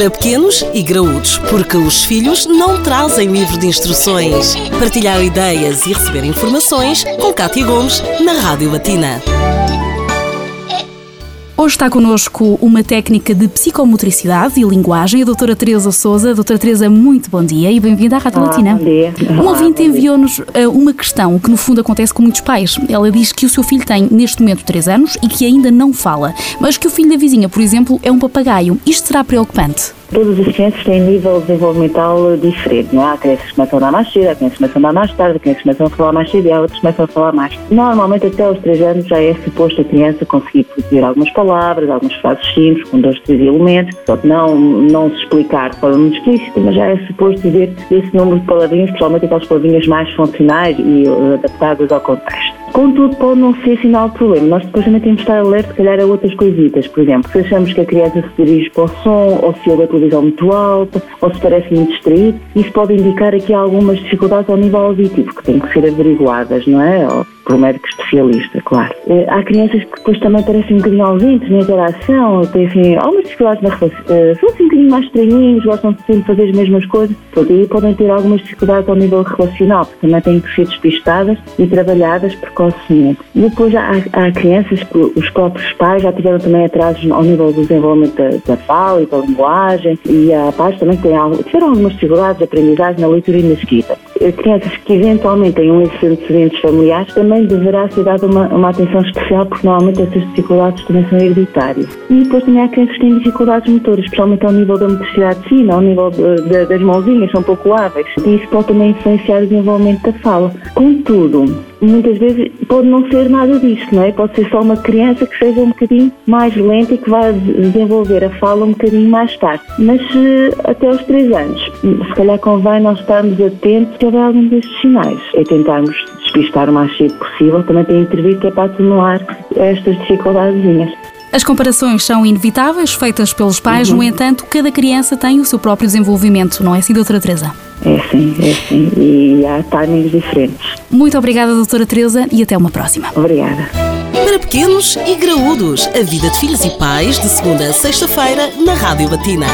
Para pequenos e graúdos, porque os filhos não trazem livro de instruções. Partilhar ideias e receber informações com Cátia Gomes na Rádio Latina. Hoje está connosco uma técnica de psicomotricidade e linguagem, a doutora Teresa Souza. Doutora Teresa, muito bom dia e bem-vinda à Rádio Olá, Latina. bom dia. Um Olá, ouvinte enviou-nos eh, uma questão que no fundo acontece com muitos pais. Ela diz que o seu filho tem neste momento 3 anos e que ainda não fala, mas que o filho da vizinha, por exemplo, é um papagaio. Isto será preocupante? Todas as crianças têm nível desenvolvimental diferente, não é? Há crianças que começam a andar mais cedo, há crianças que começam a andar mais tarde, há crianças que começam a falar mais cedo e há outras que começam a falar mais. Normalmente até aos 3 anos já é suposto a criança conseguir produzir algumas palavras, algumas frases simples, com dois, três elementos, só que não, não se explicar de forma muito explícita, mas já é suposto dizer esse número de palavrinhas, principalmente aquelas palavrinhas mais funcionais e uh, adaptadas ao contexto. Contudo, pode não ser sinal de problema. Nós depois também temos de estar alerta, se calhar, a outras coisitas. Por exemplo, se achamos que a criança se dirige para o som, ou se ouve a televisão muito alta, ou se parece muito distraído, isso pode indicar aqui algumas dificuldades ao nível auditivo, que têm que ser averiguadas, não é? Ou por um médico especialista, claro. Eh, Há crianças que depois também parecem um bocadinho ausentes na interação, têm assim, algumas dificuldades na relação, são assim um bocadinho mais estranhinhos, gostam de sempre fazer as mesmas coisas, aí podem ter algumas dificuldades ao nível relacional, que também têm que ser despistadas e trabalhadas precocemente. E depois há, há crianças que os próprios pais já tiveram também atrasos ao nível do desenvolvimento da, da fala e da linguagem, e há pais também que têm, tiveram algumas dificuldades de aprendizagem na leitura e na escrita. Crianças que eventualmente tenham esses antecedentes familiares também deverá ser dada uma, uma atenção especial, porque normalmente essas dificuldades também são hereditárias. E depois também há crianças que têm dificuldades motoras, especialmente ao nível da motricidade fina, ao nível de- de- das mãozinhas, são pouco hábeis. E isso pode também influenciar o desenvolvimento da fala. Contudo, muitas vezes pode não ser nada disso, não é? Pode ser só uma criança que seja um bocadinho mais lenta e que vai desenvolver a fala um bocadinho mais tarde. Mas eh, até aos 3 anos, se calhar convém nós estarmos atentos houver algum destes sinais. É tentarmos despistar o mais cedo possível, também tem intervir que é para atenuar estas dificuldadezinhas. As comparações são inevitáveis, feitas pelos pais, no entanto, cada criança tem o seu próprio desenvolvimento, não é assim, doutora Teresa? É sim, é sim. E há timings diferentes. Muito obrigada, doutora Teresa, e até uma próxima. Obrigada. Para pequenos e graúdos, a vida de filhos e pais, de segunda a sexta-feira, na Rádio Latina.